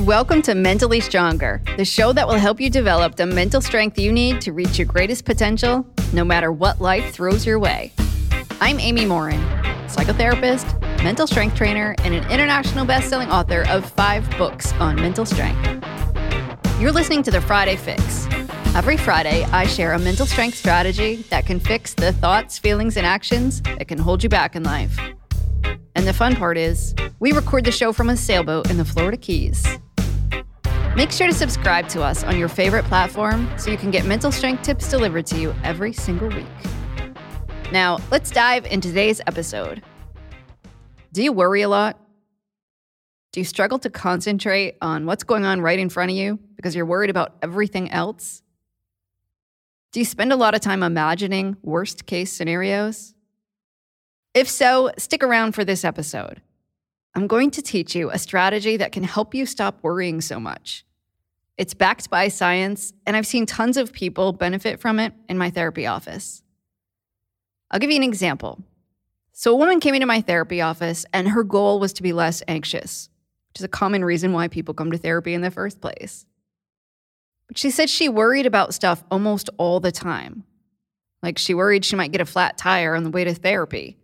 Welcome to Mentally Stronger, the show that will help you develop the mental strength you need to reach your greatest potential, no matter what life throws your way. I'm Amy Morin, psychotherapist, mental strength trainer, and an international best-selling author of five books on mental strength. You're listening to the Friday Fix. Every Friday, I share a mental strength strategy that can fix the thoughts, feelings, and actions that can hold you back in life. And the fun part is, we record the show from a sailboat in the Florida Keys. Make sure to subscribe to us on your favorite platform so you can get mental strength tips delivered to you every single week. Now, let's dive into today's episode. Do you worry a lot? Do you struggle to concentrate on what's going on right in front of you because you're worried about everything else? Do you spend a lot of time imagining worst case scenarios? If so, stick around for this episode. I'm going to teach you a strategy that can help you stop worrying so much. It's backed by science, and I've seen tons of people benefit from it in my therapy office. I'll give you an example. So, a woman came into my therapy office, and her goal was to be less anxious, which is a common reason why people come to therapy in the first place. But she said she worried about stuff almost all the time. Like she worried she might get a flat tire on the way to therapy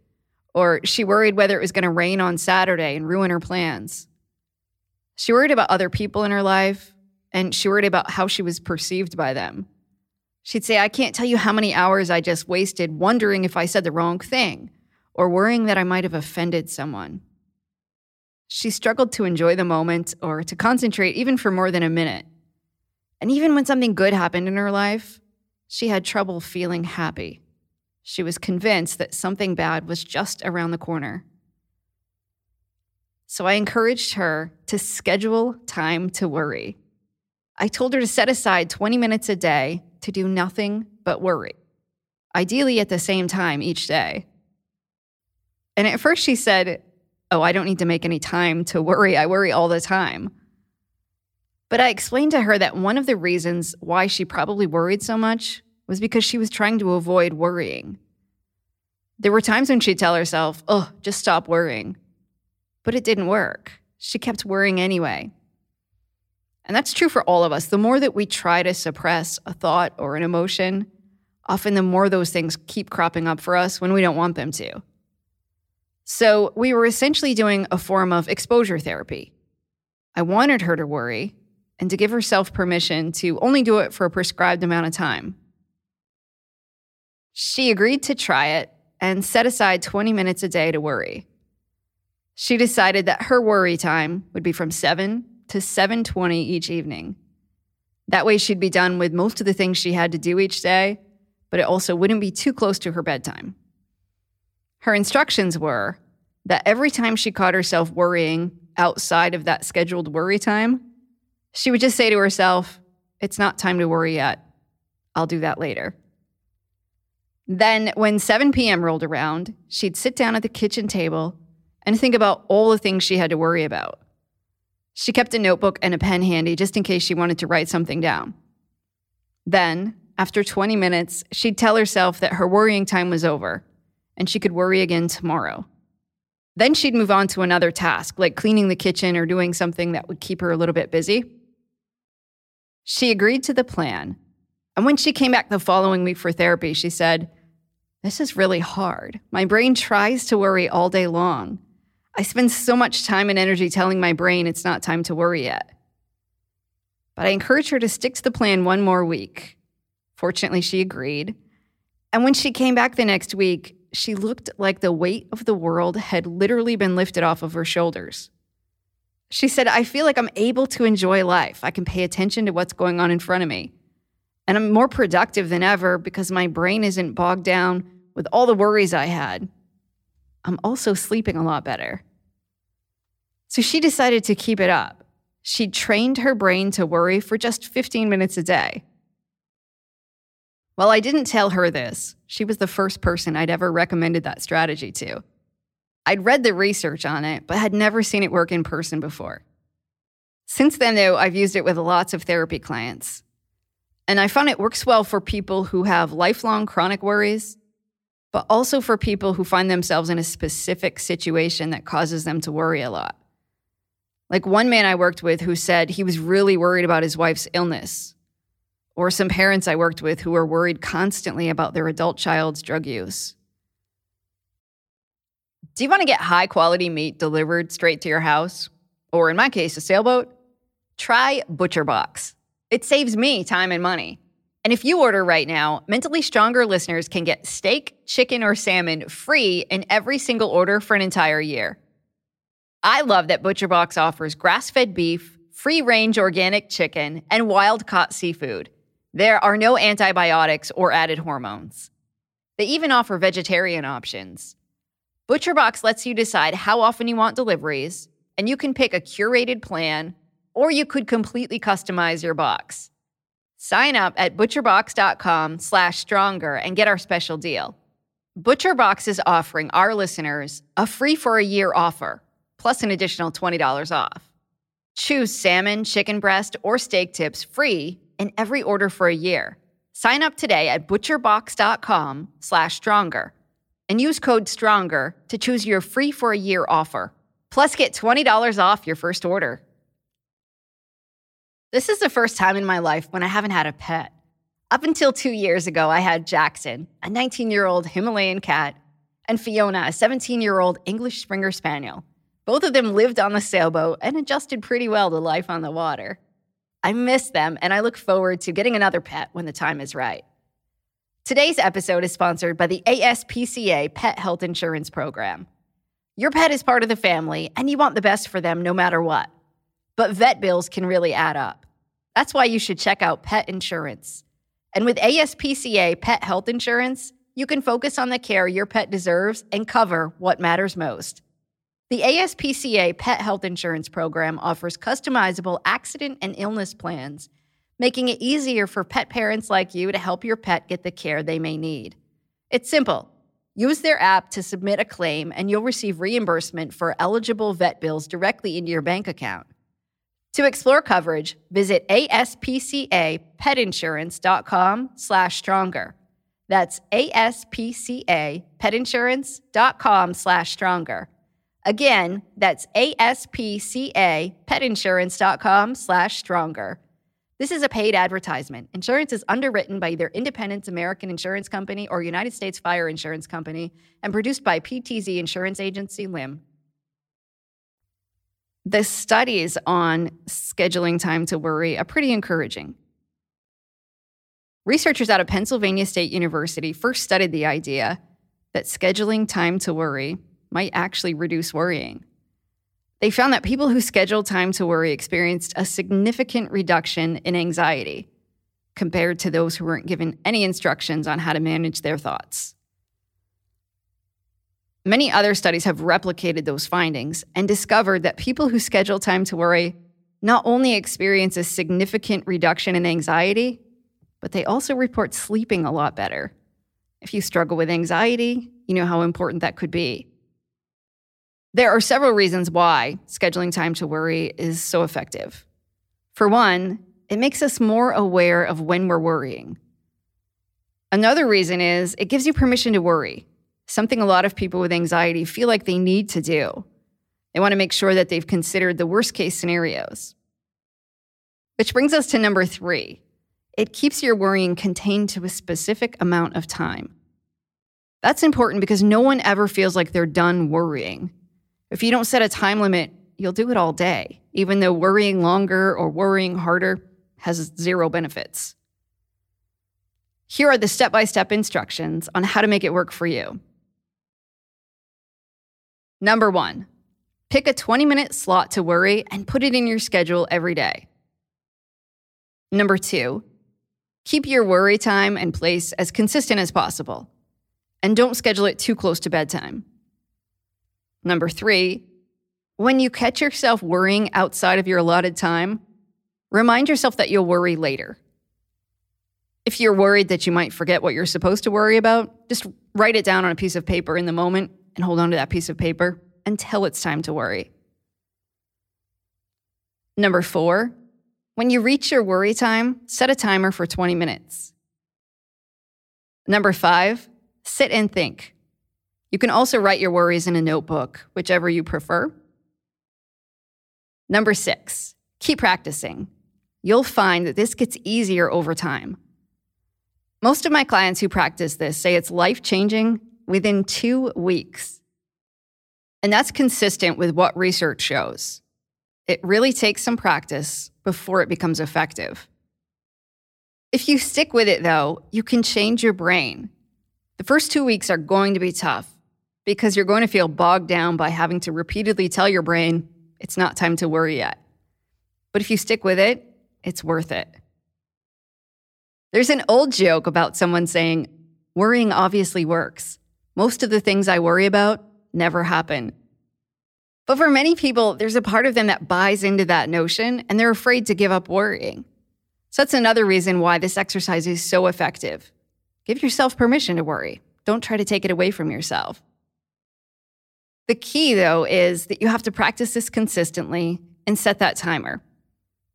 or she worried whether it was going to rain on Saturday and ruin her plans. She worried about other people in her life, and she worried about how she was perceived by them. She'd say, I can't tell you how many hours I just wasted wondering if I said the wrong thing or worrying that I might have offended someone. She struggled to enjoy the moment or to concentrate even for more than a minute. And even when something good happened in her life, she had trouble feeling happy. She was convinced that something bad was just around the corner. So I encouraged her to schedule time to worry. I told her to set aside 20 minutes a day to do nothing but worry, ideally at the same time each day. And at first she said, Oh, I don't need to make any time to worry. I worry all the time. But I explained to her that one of the reasons why she probably worried so much was because she was trying to avoid worrying. There were times when she'd tell herself, oh, just stop worrying. But it didn't work. She kept worrying anyway. And that's true for all of us. The more that we try to suppress a thought or an emotion, often the more those things keep cropping up for us when we don't want them to. So we were essentially doing a form of exposure therapy. I wanted her to worry and to give herself permission to only do it for a prescribed amount of time. She agreed to try it and set aside 20 minutes a day to worry. She decided that her worry time would be from 7 to 7:20 each evening. That way she'd be done with most of the things she had to do each day, but it also wouldn't be too close to her bedtime. Her instructions were that every time she caught herself worrying outside of that scheduled worry time, she would just say to herself, It's not time to worry yet. I'll do that later. Then, when 7 p.m. rolled around, she'd sit down at the kitchen table and think about all the things she had to worry about. She kept a notebook and a pen handy just in case she wanted to write something down. Then, after 20 minutes, she'd tell herself that her worrying time was over and she could worry again tomorrow. Then she'd move on to another task, like cleaning the kitchen or doing something that would keep her a little bit busy. She agreed to the plan and when she came back the following week for therapy, she said, This is really hard. My brain tries to worry all day long. I spend so much time and energy telling my brain it's not time to worry yet. But I encouraged her to stick to the plan one more week. Fortunately, she agreed. And when she came back the next week, she looked like the weight of the world had literally been lifted off of her shoulders. She said, I feel like I'm able to enjoy life. I can pay attention to what's going on in front of me. And I'm more productive than ever because my brain isn't bogged down with all the worries I had. I'm also sleeping a lot better. So she decided to keep it up. She trained her brain to worry for just 15 minutes a day. Well, I didn't tell her this. She was the first person I'd ever recommended that strategy to. I'd read the research on it, but had never seen it work in person before. Since then, though, I've used it with lots of therapy clients. And I found it works well for people who have lifelong chronic worries, but also for people who find themselves in a specific situation that causes them to worry a lot. Like one man I worked with who said he was really worried about his wife's illness, or some parents I worked with who were worried constantly about their adult child's drug use. Do you want to get high quality meat delivered straight to your house? Or in my case, a sailboat? Try ButcherBox. It saves me time and money. And if you order right now, Mentally Stronger listeners can get steak, chicken, or salmon free in every single order for an entire year. I love that ButcherBox offers grass fed beef, free range organic chicken, and wild caught seafood. There are no antibiotics or added hormones. They even offer vegetarian options. ButcherBox lets you decide how often you want deliveries, and you can pick a curated plan, or you could completely customize your box. Sign up at butcherbox.com slash stronger and get our special deal. ButcherBox is offering our listeners a free for a year offer, plus an additional $20 off. Choose salmon, chicken breast, or steak tips free in every order for a year. Sign up today at butcherbox.com slash stronger and use code STRONGER to choose your free for a year offer. Plus, get $20 off your first order. This is the first time in my life when I haven't had a pet. Up until two years ago, I had Jackson, a 19 year old Himalayan cat, and Fiona, a 17 year old English Springer Spaniel. Both of them lived on the sailboat and adjusted pretty well to life on the water. I miss them, and I look forward to getting another pet when the time is right. Today's episode is sponsored by the ASPCA Pet Health Insurance Program. Your pet is part of the family, and you want the best for them no matter what. But vet bills can really add up. That's why you should check out pet insurance. And with ASPCA Pet Health Insurance, you can focus on the care your pet deserves and cover what matters most. The ASPCA Pet Health Insurance Program offers customizable accident and illness plans, making it easier for pet parents like you to help your pet get the care they may need. It's simple. Use their app to submit a claim, and you'll receive reimbursement for eligible vet bills directly into your bank account. To explore coverage, visit aspcapetinsurance.com slash stronger. That's aspcapetinsurance.com slash stronger. Again, that's aspcapetinsurance.com slash stronger. This is a paid advertisement. Insurance is underwritten by either Independence American Insurance Company or United States Fire Insurance Company and produced by PTZ Insurance Agency, LIM. The studies on scheduling time to worry are pretty encouraging. Researchers out of Pennsylvania State University first studied the idea that scheduling time to worry might actually reduce worrying. They found that people who scheduled time to worry experienced a significant reduction in anxiety compared to those who weren't given any instructions on how to manage their thoughts. Many other studies have replicated those findings and discovered that people who schedule time to worry not only experience a significant reduction in anxiety, but they also report sleeping a lot better. If you struggle with anxiety, you know how important that could be. There are several reasons why scheduling time to worry is so effective. For one, it makes us more aware of when we're worrying. Another reason is it gives you permission to worry something a lot of people with anxiety feel like they need to do. They want to make sure that they've considered the worst case scenarios. Which brings us to number three it keeps your worrying contained to a specific amount of time. That's important because no one ever feels like they're done worrying. If you don't set a time limit, you'll do it all day, even though worrying longer or worrying harder has zero benefits. Here are the step by step instructions on how to make it work for you. Number one, pick a 20 minute slot to worry and put it in your schedule every day. Number two, keep your worry time and place as consistent as possible. And don't schedule it too close to bedtime. Number three, When you catch yourself worrying outside of your allotted time, remind yourself that you'll worry later. If you're worried that you might forget what you're supposed to worry about, just write it down on a piece of paper in the moment and hold on to that piece of paper until it's time to worry. Number four, when you reach your worry time, set a timer for 20 minutes. Number five, sit and think. You can also write your worries in a notebook, whichever you prefer. Number six, keep practicing. You'll find that this gets easier over time. Most of my clients who practice this say it's life changing within two weeks. And that's consistent with what research shows. It really takes some practice before it becomes effective. If you stick with it, though, you can change your brain. The first two weeks are going to be tough because you're going to feel bogged down by having to repeatedly tell your brain it's not time to worry yet. But if you stick with it, it's worth it. There's an old joke about someone saying, worrying obviously works. Most of the things I worry about never happen. But for many people, there's a part of them that buys into that notion and they're afraid to give up worrying. So that's another reason why this exercise is so effective. Give yourself permission to worry. Don't try to take it away from yourself. The key, though, is that you have to practice this consistently and set that timer.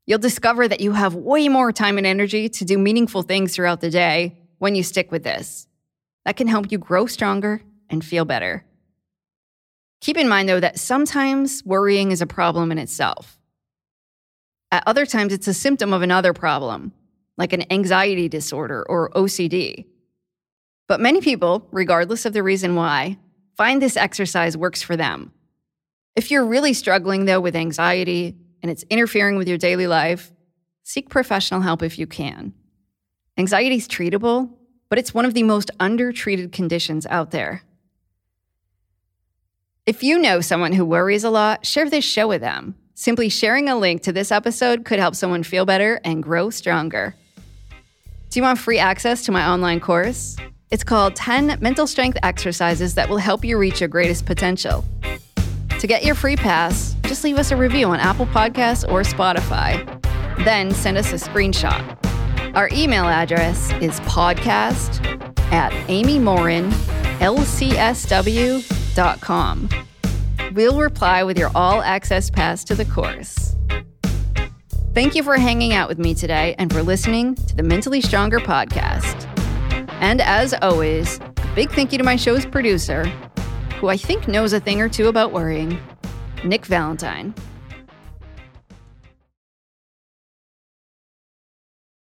You'll discover that you have way more time and energy to do meaningful things throughout the day when you stick with this. That can help you grow stronger and feel better. Keep in mind, though, that sometimes worrying is a problem in itself. At other times, it's a symptom of another problem, like an anxiety disorder or OCD. But many people, regardless of the reason why, find this exercise works for them. If you're really struggling, though, with anxiety, and it's interfering with your daily life, seek professional help if you can. Anxiety is treatable, but it's one of the most undertreated conditions out there. If you know someone who worries a lot, share this show with them. Simply sharing a link to this episode could help someone feel better and grow stronger. Do you want free access to my online course? It's called 10 Mental Strength Exercises that will help you reach your greatest potential. To get your free pass, just leave us a review on Apple Podcasts or Spotify. Then send us a screenshot. Our email address is podcast at amymorinlcsw.com. We'll reply with your all access pass to the course. Thank you for hanging out with me today and for listening to the Mentally Stronger podcast. And as always, a big thank you to my show's producer, who I think knows a thing or two about worrying, Nick Valentine.